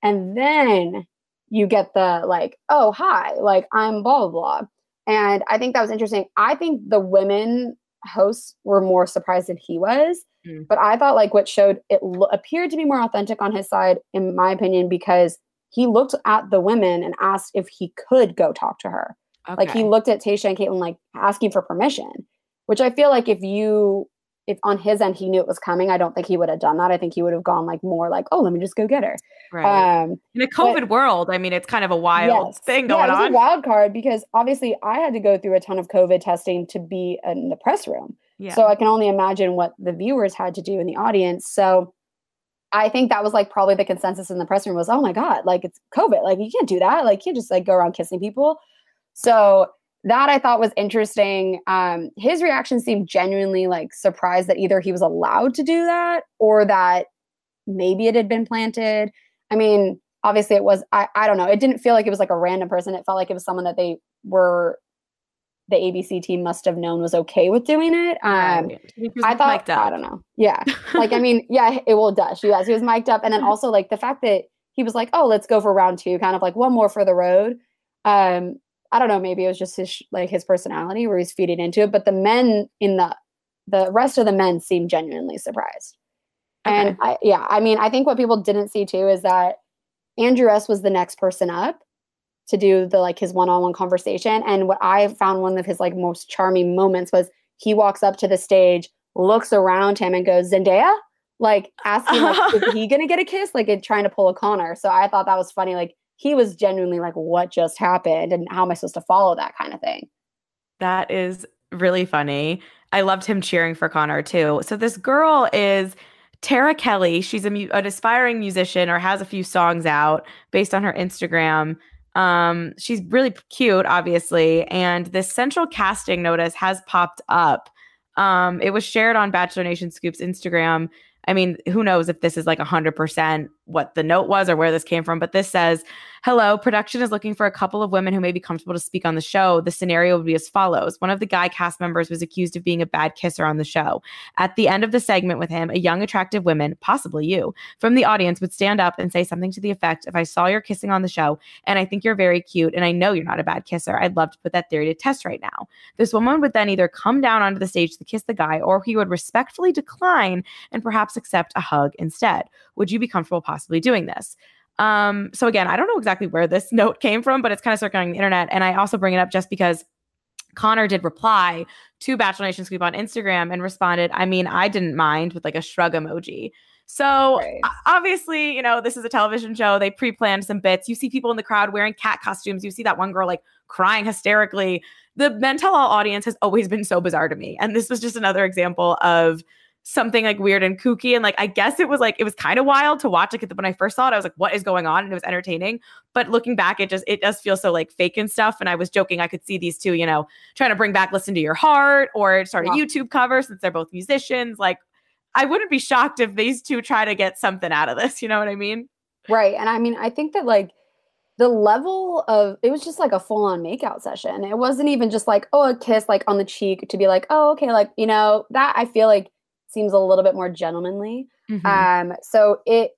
And then you get the like, oh, hi, like I'm blah, blah, blah. And I think that was interesting. I think the women hosts were more surprised than he was. Mm. But I thought like what showed it lo- appeared to be more authentic on his side, in my opinion, because he looked at the women and asked if he could go talk to her. Okay. Like he looked at Tayshia and Kaitlyn, like asking for permission which I feel like if you if on his end he knew it was coming, I don't think he would have done that. I think he would have gone like more like, oh, let me just go get her. Right. Um, in a COVID but, world, I mean, it's kind of a wild yes. thing going yeah, it on. a wild card because obviously I had to go through a ton of COVID testing to be in the press room. Yeah. So I can only imagine what the viewers had to do in the audience. So I think that was like probably the consensus in the press room was, oh my God, like it's COVID. Like you can't do that. Like you can't just like go around kissing people. So that I thought was interesting. Um, his reaction seemed genuinely like surprised that either he was allowed to do that or that maybe it had been planted. I mean, obviously it was, I, I don't know. It didn't feel like it was like a random person. It felt like it was someone that they were, the ABC team must have known was okay with doing it. Um, I thought, I don't know. Yeah. like, I mean, yeah, it will does. Was, he was mic'd up. And then also like the fact that he was like, oh, let's go for round two, kind of like one more for the road. Um, I don't know, maybe it was just his like his personality where he's feeding into it. But the men in the the rest of the men seemed genuinely surprised. Okay. And I, yeah, I mean, I think what people didn't see too is that Andrew S was the next person up to do the like his one-on-one conversation. And what I found one of his like most charming moments was he walks up to the stage, looks around him, and goes, Zendaya? Like asking, like, [laughs] is he gonna get a kiss? Like trying to pull a Connor. So I thought that was funny. Like he was genuinely like, what just happened? And how am I supposed to follow that kind of thing? That is really funny. I loved him cheering for Connor too. So this girl is Tara Kelly. She's a, an aspiring musician or has a few songs out based on her Instagram. Um, she's really cute, obviously. And this central casting notice has popped up. Um, it was shared on Bachelor Nation Scoop's Instagram. I mean, who knows if this is like 100% what the note was or where this came from, but this says Hello, production is looking for a couple of women who may be comfortable to speak on the show. The scenario would be as follows One of the guy cast members was accused of being a bad kisser on the show. At the end of the segment with him, a young, attractive woman, possibly you, from the audience would stand up and say something to the effect If I saw you're kissing on the show and I think you're very cute and I know you're not a bad kisser, I'd love to put that theory to test right now. This woman would then either come down onto the stage to kiss the guy or he would respectfully decline and perhaps accept a hug instead. Would you be comfortable possibly doing this? Um, so again, I don't know exactly where this [laughs] note came from, but it's kind of circulating the internet. And I also bring it up just because Connor did reply to Bachelor Nation Scoop on Instagram and responded, I mean, I didn't mind with like a shrug emoji. So right. obviously, you know, this is a television show. They pre-planned some bits. You see people in the crowd wearing cat costumes. You see that one girl like crying hysterically. The Men Tell All audience has always been so bizarre to me. And this was just another example of something like weird and kooky. And like, I guess it was like, it was kind of wild to watch. Like, when I first saw it, I was like, what is going on? And it was entertaining. But looking back, it just, it does feel so like fake and stuff. And I was joking, I could see these two, you know, trying to bring back Listen to Your Heart or start a YouTube cover since they're both musicians. Like, I wouldn't be shocked if these two try to get something out of this. You know what I mean? Right. And I mean, I think that like, the level of it was just like a full on makeout session. It wasn't even just like, oh, a kiss like on the cheek to be like, oh, okay, like, you know, that I feel like seems a little bit more gentlemanly. Mm-hmm. Um, so it,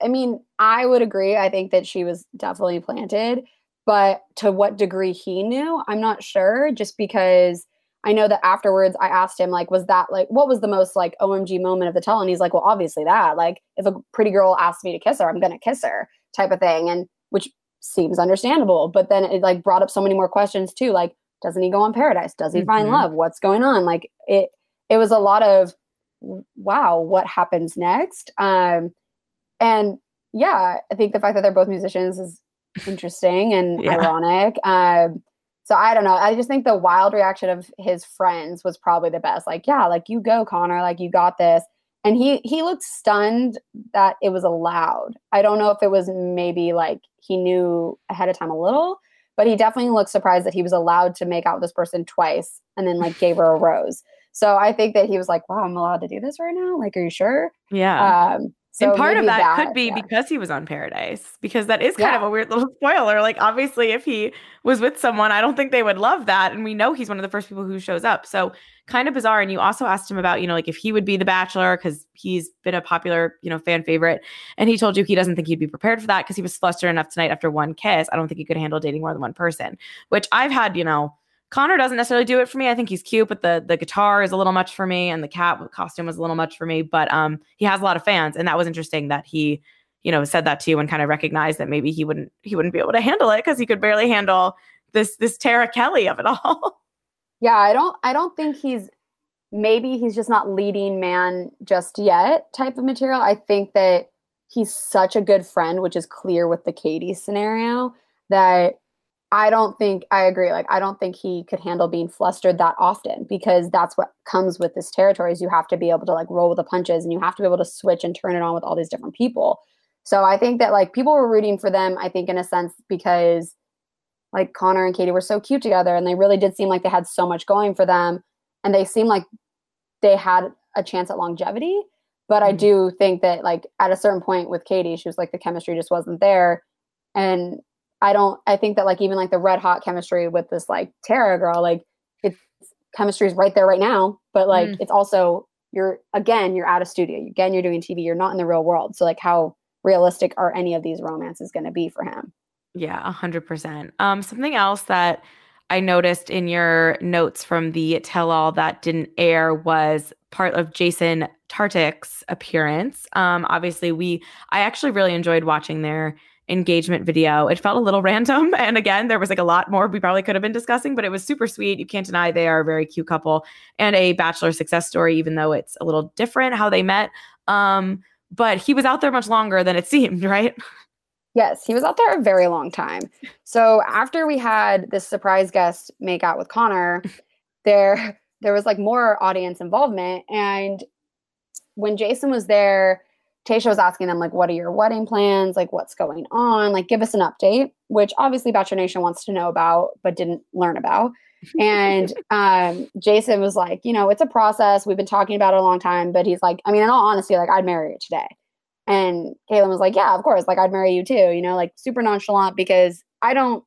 I mean, I would agree. I think that she was definitely planted, but to what degree he knew, I'm not sure. Just because I know that afterwards, I asked him like, was that like what was the most like OMG moment of the tell? And he's like, well, obviously that. Like, if a pretty girl asks me to kiss her, I'm gonna kiss her, type of thing. And which seems understandable. But then it like brought up so many more questions too. Like, doesn't he go on Paradise? Does he mm-hmm. find love? What's going on? Like it. It was a lot of wow, what happens next? Um, and yeah, I think the fact that they're both musicians is interesting and [laughs] yeah. ironic. Um, So I don't know. I just think the wild reaction of his friends was probably the best. Like, yeah, like you go, Connor, like you got this. And he he looked stunned that it was allowed. I don't know if it was maybe like he knew ahead of time a little, but he definitely looked surprised that he was allowed to make out with this person twice and then like gave her a rose. So I think that he was like, "Wow, I'm allowed to do this right now. Like, are you sure?" Yeah. Um, so and part of that, that, could be yeah. because he was on Paradise, because that is kind yeah. of a weird little [laughs] spoiler. Like, obviously, if he was with someone, I don't think they would love that. And we know he's one of the first people who shows up. So, kind of bizarre. And you also asked him about, you know, like if he would be the bachelor, because he's been a popular, you know, fan favorite. And he told you he doesn't think he'd be prepared for that because he was flustered enough tonight after one kiss. I don't think he could handle dating more than one person, which I've had, you know, Connor doesn't necessarily do it for me. I think he's cute, but the the guitar is a little much for me, and the cat costume was a little much for me. But um, he has a lot of fans, and that was interesting that he, you know, said that to you and kind of recognized that maybe he wouldn't he wouldn't be able to handle it because he could barely handle this this Tara Kelly of it all. [laughs] Yeah, I don't I don't think he's maybe he's just not leading man just yet type of material. I think that he's such a good friend, which is clear with the Katie scenario that I don't think I agree. Like I don't think he could handle being flustered that often because that's what comes with this territory is you have to be able to like roll with the punches and you have to be able to switch and turn it on with all these different people. So I think that like people were rooting for them, I think in a sense because like Connor and Katie were so cute together and they really did seem like they had so much going for them and they seemed like they had a chance at longevity. But mm-hmm. I do think that like at a certain point with Katie, she was like the chemistry just wasn't there. And I don't I think that like even like the red hot chemistry with this like Tara girl, like it's chemistry is right there right now, but like mm. it's also you're again, you're at a studio. Again, you're doing TV, you're not in the real world. So like how realistic are any of these romances going to be for him? Yeah, a hundred percent. Um, something else that I noticed in your notes from the tell all that didn't air was part of Jason Tartick's appearance. Um, obviously, we I actually really enjoyed watching their engagement video. It felt a little random. [laughs] And again, there was like a lot more we probably could have been discussing, but it was super sweet. You can't deny they are a very cute couple and a bachelor success story, even though it's a little different how they met. Um, but he was out there much longer than it [laughs] seemed, right? Yes, he was out there a very long time. So after we had this surprise guest make out with Connor, [laughs] there there was like more audience involvement. And when Jason was there, Tayshia was asking them, like, what are your wedding plans? Like, what's going on? Like, give us an update, which obviously Bachelor Nation wants to know about, but didn't learn about. [laughs] And um, Jason was like, you know, it's a process. We've been talking about it a long time, but he's like, I mean, in all honesty, like, I'd marry you today. And Kaitlyn was like, yeah, of course. Like, I'd marry you too, you know, like super nonchalant because I don't,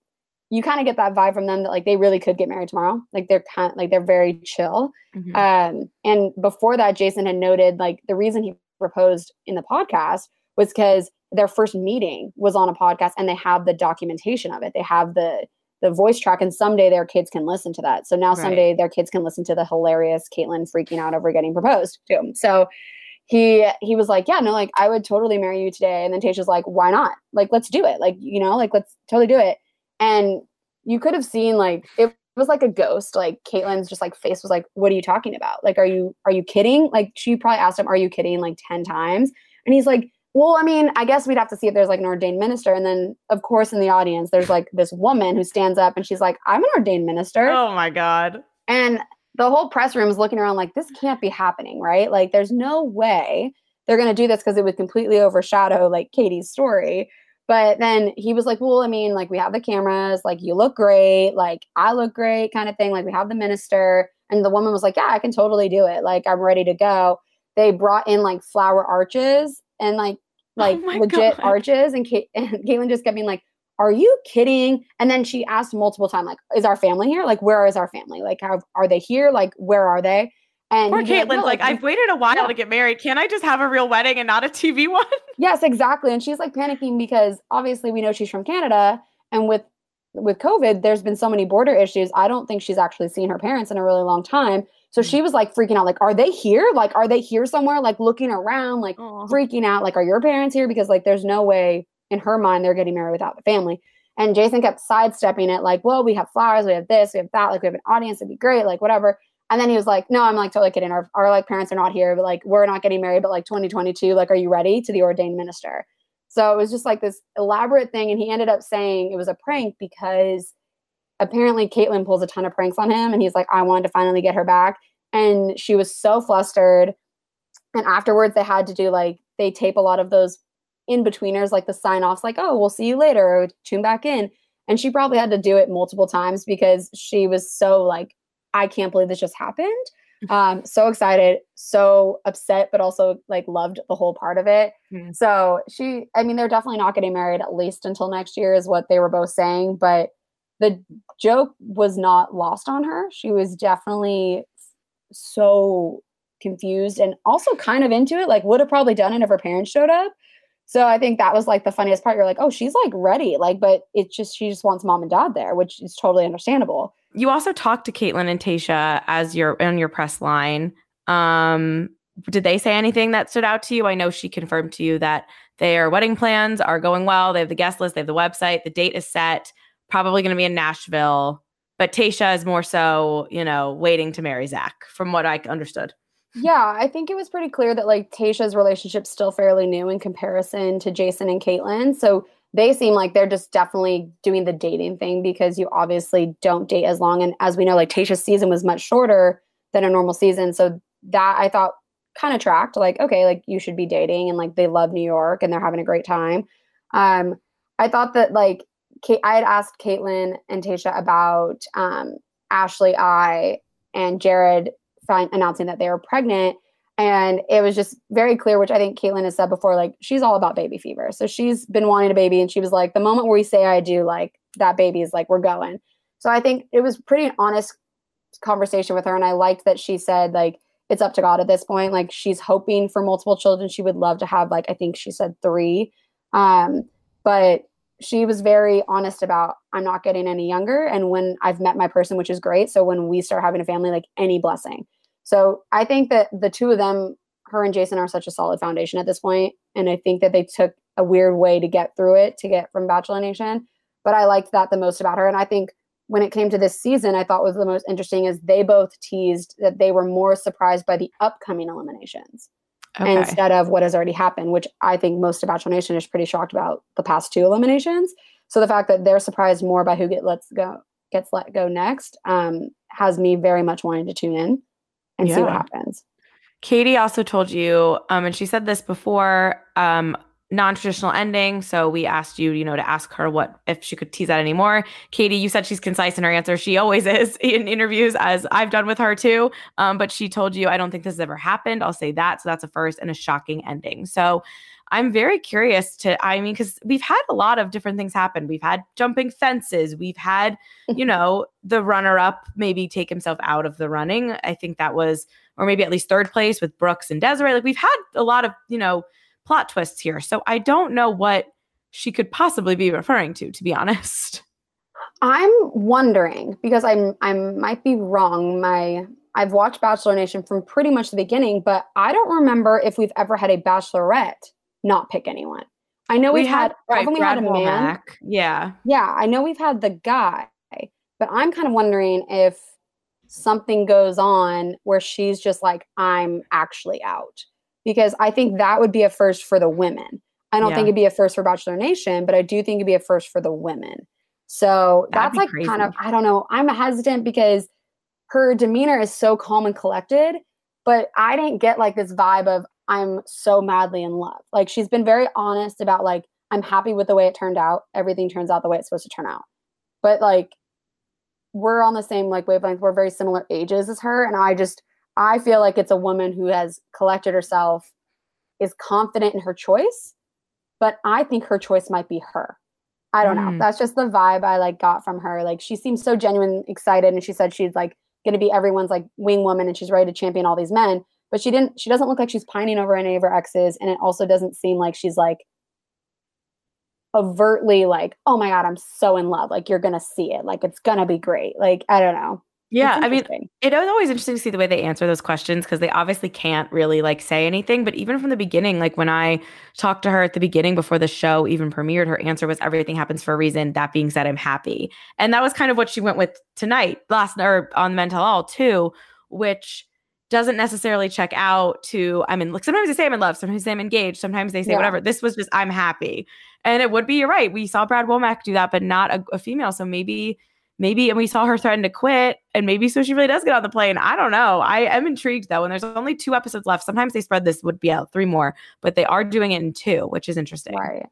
you kind of get that vibe from them that like they really could get married tomorrow. Like, they're kind of like, they're very chill. Mm-hmm. Um, and before that, Jason had noted like the reason he proposed in the podcast was because their first meeting was on a podcast and they have the documentation of it. They have the the voice track and someday their kids can listen to that. So now right. someday their kids can listen to the hilarious Kaitlyn freaking out over getting proposed to. So he he was like, Yeah, no, like I would totally marry you today. And then Tayshia's like, Why not? Like, let's do it. Like, you know, like let's totally do it. And you could have seen like it was like a ghost. Like Kaitlyn's just like face was like, "What are you talking about? Like, are you are you kidding?" Like she probably asked him, "Are you kidding?" Like ten times, and he's like, "Well, I mean, I guess we'd have to see if there's like an ordained minister." And then, of course, in the audience, there's like this woman who stands up and she's like, "I'm an ordained minister." Oh my god! And the whole press room is looking around like, "This can't be happening, right? Like, there's no way." They're going to do this because it would completely overshadow like Katie's story. But then he was like, Well, I mean, like, we have the cameras, like, you look great, like, I look great, kind of thing. Like, we have the minister. And the woman was like, Yeah, I can totally do it. Like, I'm ready to go. They brought in like flower arches and like, oh like oh legit God. arches. And, Kate, [laughs] and Kaitlyn just kept being like, Are you kidding? And then she asked multiple times, like, Is our family here? Like, where is our family? Like, how, are they here? Like, where are they? And poor Kaitlyn's like, no, like, I've waited a while yeah. to get married. Can I just have a real wedding and not a TV one? [laughs] yes, exactly. And she's like panicking because obviously we know she's from Canada, and with with COVID, there's been so many border issues. I don't think she's actually seen her parents in a really long time. So hmm. she was like freaking out, like, are they here? Like, are they here somewhere? Like looking around, like Aww. freaking out, like, are your parents here? Because like there's no way in her mind they're getting married without the family. And Jason kept sidestepping it, like, well, we have flowers, we have this, we have that, like we have an audience, it'd be great, like whatever. And then he was like, no, I'm like totally kidding. Our, our like parents are not here, but like we're not getting married, but like 2022, like, are you ready to the ordained minister? So it was just like this elaborate thing. And he ended up saying it was a prank because apparently Kaitlyn pulls a ton of pranks on him and he's like, I wanted to finally get her back. And she was so flustered. And afterwards they had to do like they tape a lot of those in betweeners, like the sign offs, like, oh, we'll see you later, tune back in. And she probably had to do it multiple times because she was so like, I can't believe this just happened. Um, so excited, so upset, but also like loved the whole part of it. Mm-hmm. So she, I mean, they're definitely not getting married at least until next year, is what they were both saying. But the joke was not lost on her. She was definitely so confused and also kind of into it, like would have probably done it if her parents showed up. So I think that was like the funniest part. You're like, oh, she's like ready, like, but it's just she just wants mom and dad there, which is totally understandable. You also talked to Kaitlyn and Tayshia as your on your press line. Um, did they say anything that stood out to you? I know she confirmed to you that their wedding plans are going well. They have the guest list, they have the website, the date is set, probably going to be in Nashville. But Tayshia is more so, you know, waiting to marry Zach, from what I understood. Yeah, I think it was pretty clear that like Tayshia's relationship's still fairly new in comparison to Jason and Kaitlyn. So they seem like they're just definitely doing the dating thing because you obviously don't date as long. And as we know, like Tayshia's season was much shorter than a normal season. So that I thought kind of tracked like, okay, like you should be dating and like they love New York and they're having a great time. Um, I thought that like Kate, I had asked Kaitlyn and Tasha about um, Ashley I and Jared Haibon, announcing that they were pregnant. And it was just very clear, which I think Kaitlyn has said before, like she's all about baby fever. So she's been wanting a baby. And she was like, the moment where we say I do, like that baby is like, we're going. So I think it was pretty honest conversation with her. And I liked that she said, like, it's up to God at this point. Like she's hoping for multiple children. She would love to have, like, I think she said three. Um, but she was very honest about I'm not getting any younger. And when I've met my person, which is great. So when we start having a family, like any blessing. So I think that the two of them, her and Jason, are such a solid foundation at this point, and I think that they took a weird way to get through it to get from Bachelor Nation. But I liked that the most about her, and I think when it came to this season, I thought was the most interesting is they both teased that they were more surprised by the upcoming eliminations okay. instead of what has already happened, which I think most of Bachelor Nation is pretty shocked about the past two eliminations. So the fact that they're surprised more by who get let's go gets let go next um, has me very much wanting to tune in and yeah. see what happens. Katie also told you, um, and she said this before, um, non-traditional ending. So we asked you, you know, to ask her what if she could tease that anymore. Katie, you said she's concise in her answer. She always [laughs] is in interviews, as I've done with her too. Um, but she told you, I don't think this has ever happened. I'll say that. So that's a first and a shocking ending. So I'm very curious to, I mean, because we've had a lot of different things happen. We've had jumping fences. We've had, you [laughs] know, the runner up maybe take himself out of the running. I think that was, or maybe at least third place with Brooks and Desiree. Like we've had a lot of, you know, plot twists here. So I don't know what she could possibly be referring to, to be honest. [laughs] I'm wondering because I'm I might be wrong. My I've watched Bachelor Nation from pretty much the beginning, but I don't remember if we've ever had a bachelorette not pick anyone. I know we we've had, had right, we had a man? Womack. Yeah. Yeah. I know we've had the guy, but I'm kind of wondering if something goes on where she's just like, I'm actually out. Because I think that would be a first for the women. I don't yeah. think it'd be a first for Bachelor Nation, but I do think it'd be a first for the women. So That'd that's like crazy. kind of, I don't know. I'm hesitant because her demeanor is so calm and collected, but I didn't get like this vibe of, I'm so madly in love. Like she's been very honest about like I'm happy with the way it turned out. Everything turns out the way it's supposed to turn out. But like we're on the same like wavelength. We're very similar ages as her and I just I feel like it's a woman who has collected herself is confident in her choice, but I think her choice might be her. I don't mm. know. That's just the vibe I like got from her. Like she seems so genuine, excited, and she said she's like going to be everyone's like wing woman, and she's ready to champion all these men but she didn't she doesn't look like she's pining over any of her exes and it also doesn't seem like she's like overtly like oh my god i'm so in love like you're gonna see it like it's gonna be great like i don't know. Yeah i mean it was always interesting to see the way they answer those questions because they obviously can't really like say anything but even from the beginning like when i talked to her at the beginning before the show even premiered her answer was everything happens for a reason. That being said i'm happy and that was kind of what she went with tonight last or on Men Tell All too which doesn't necessarily check out to I'm in like sometimes they say I'm in love, sometimes they say I'm engaged, sometimes they say yeah. whatever. This was just I'm happy. And it would be you're right. We saw Brad Womack do that, but not a, a female. So maybe maybe, and we saw her threaten to quit, and maybe so she really does get on the plane. I don't know. I am intrigued though, and there's only two episodes left. Sometimes they spread this would be out three more, but they are doing it in two, which is interesting. Right.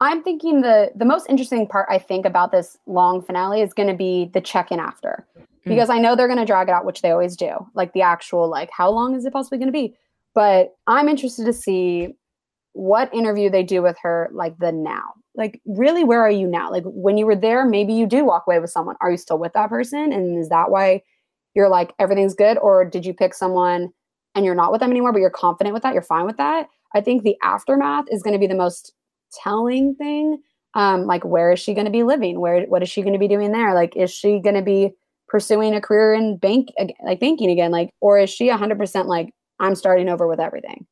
I'm thinking the the most interesting part I think about this long finale is going to be the check-in after. Mm. Because mm. I know they're going to drag it out which they always do. Like the actual like how long is it possibly going to be? But I'm interested to see what interview they do with her like the now. Like really where are you now? Like when you were there maybe you do walk away with someone. Are you still with that person and is that why you're like everything's good or did you pick someone and you're not with them anymore but you're confident with that? You're fine with that? I think the aftermath is going to be the most telling thing um like where is she going to be living where what is she going to be doing there like is she going to be pursuing a career in bank like banking again like or is she 100% like i'm starting over with everything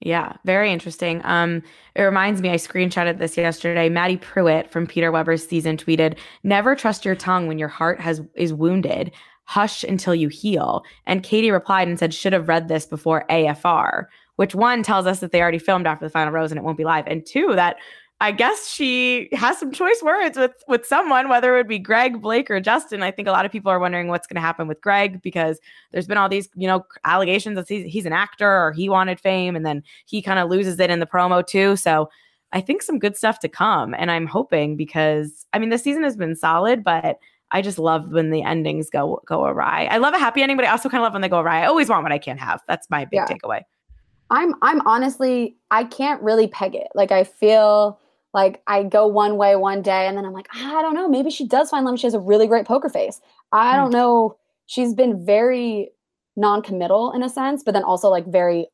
yeah, very interesting. Um, it reminds me, I screenshotted this yesterday. Madi Prewett from Peter Weber's season tweeted, "Never trust your tongue when your heart has is wounded. Hush until you heal." And Katie replied and said, "Should have read this before AFR." which one tells us that they already filmed after the final rose and it won't be live, and two that I guess she has some choice words with with someone, whether it would be Greg, Blake, or Justin. I think a lot of people are wondering what's going to happen with Greg because there's been all these, you know, allegations that he's, he's an actor or he wanted fame, and then he kind of loses it in the promo too. So I think some good stuff to come, and I'm hoping because I mean the season has been solid, but I just love when the endings go go awry. I love a happy ending, but I also kind of love when they go awry. I always want what I can't have. That's my big yeah. takeaway. I'm I'm honestly I can't really peg it. Like I feel like I go one way one day and then I'm like, I don't know, maybe she does find love. She has a really great poker face. I don't hmm. know. She's been very non-committal in a sense, but then also like very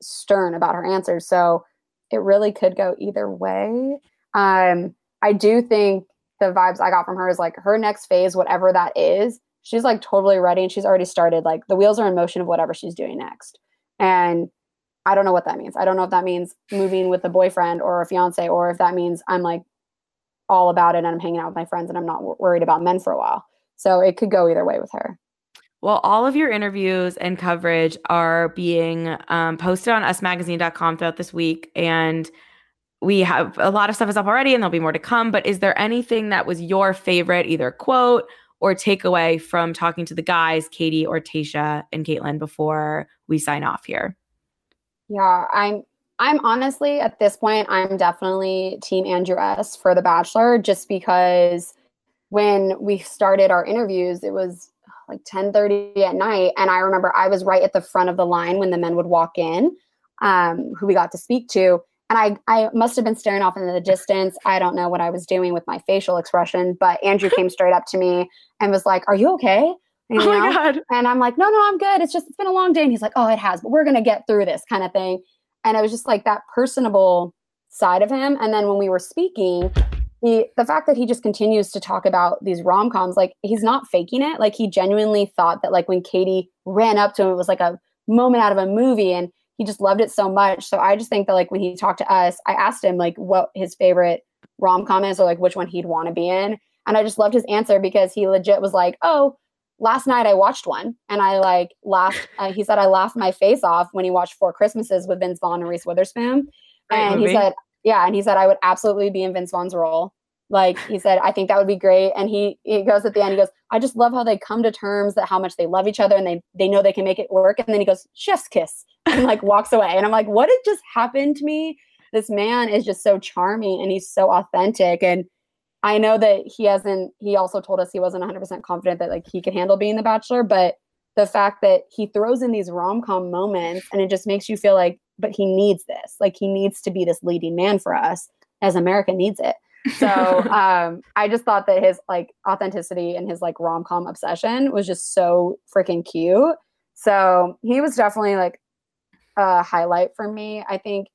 stern about her answers. So it really could go either way. Um, I do think the vibes I got from her is like her next phase, whatever that is, she's like totally ready and she's already started. Like the wheels are in motion of whatever she's doing next. And I don't know what that means. I don't know if that means moving with a boyfriend or a fiance, or if that means I'm like all about it and I'm hanging out with my friends and I'm not w- worried about men for a while. So it could go either way with her. Well, all of your interviews and coverage are being um, posted on usmagazine.com throughout this week. And we have a lot of stuff is up already and there'll be more to come. But is there anything that was your favorite, either quote or takeaway from talking to the guys, Katie or Tayshia and Kaitlyn, before we sign off here? Yeah, I'm I'm honestly at this point I'm definitely team Andrew S for The Bachelor just because when we started our interviews it was like 10:30 at night and I remember I was right at the front of the line when the men would walk in um, who we got to speak to and I I must have been staring off into the distance. I don't know what I was doing with my facial expression, but Andrew came straight up to me and was like, "Are you okay?" You [laughs] oh my God. And I'm like, no, no, I'm good. It's just, it's been a long day. And he's like, oh, it has, but we're going to get through this kind of thing. And it was just like that personable side of him. And then when we were speaking, he, the fact that he just continues to talk about these rom coms, like he's not faking it. Like he genuinely thought that, like when Katie ran up to him, it was like a moment out of a movie. And he just loved it so much. So I just think that, like, when he talked to us, I asked him, like, what his favorite rom com is or like which one he'd want to be in. And I just loved his answer because he legit was like, oh, last night I watched one and I like laughed. Uh, he said I laughed my face off when he watched Four Christmases with Vince Vaughn and Reese Witherspoon. Great and movie. he said, yeah, and he said I would absolutely be in Vince Vaughn's role. Like he said, I think that would be great. And he he goes at the end, he goes, I just love how they come to terms that how much they love each other and they they know they can make it work. And then he goes, chef's kiss, and like walks away. And I'm like, what had just happened to me? This man is just so charming and he's so authentic. And I know that he hasn't, he also told us he wasn't 100% confident that like he could handle being the bachelor, but the fact that he throws in these rom com moments and it just makes you feel like, but he needs this. Like he needs to be this leading man for us as America needs it. So [laughs] um, I just thought that his like authenticity and his like rom com obsession was just so freaking cute. So he was definitely like a highlight for me. I think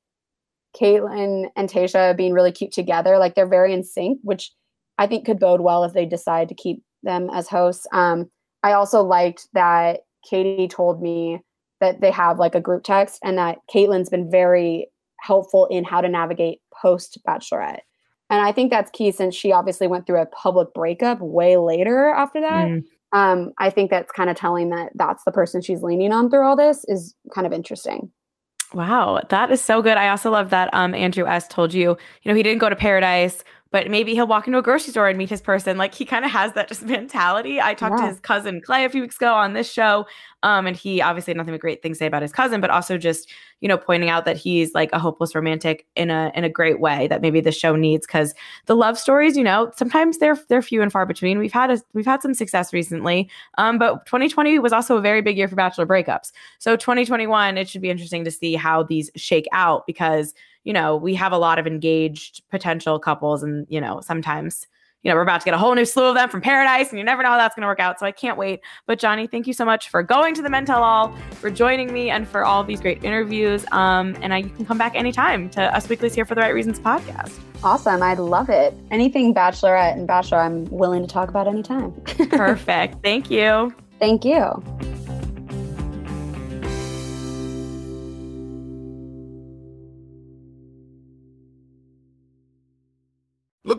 Kaitlyn and Tayshia being really cute together. Like they're very in sync, which I think could bode well if they decide to keep them as hosts. Um, I also liked that Katie told me that they have like a group text and that Kaitlyn's been very helpful in how to navigate post bachelorette. And I think that's key since she obviously went through a public breakup way later after that. Mm. Um, I think that's kind of telling that that's the person she's leaning on through all this is kind of interesting. Wow, that is so good. I also love that um, Andrew S told you, you know, he didn't go to paradise, but maybe he'll walk into a grocery store and meet his person. Like he kind of has that [laughs] just mentality. I talked yeah. to his cousin Clay a few weeks ago on this show. Um, and he obviously had nothing but great things to say about his cousin, but also just, you know, pointing out that he's like a hopeless romantic in a in a great way that maybe the show needs because the love stories, you know, sometimes they're they're few and far between. We've had a we've had some success recently. Um, but 2020 was also a very big year for bachelor breakups. So 2021, it should be interesting to see how these shake out because you know, we have a lot of engaged potential couples and, you know, sometimes you know, we're about to get a whole new slew of them from Paradise, and you never know how that's going to work out. So I can't wait. But Johnni, thank you so much for going to the Men Tell All, for joining me, and for all these great interviews. Um, and I, you can come back anytime to Us Weekly's Here for the Right Reasons podcast. Awesome. I love it. Anything Bachelorette and Bachelor, I'm willing to talk about anytime. [laughs] Perfect. Thank you. Thank you.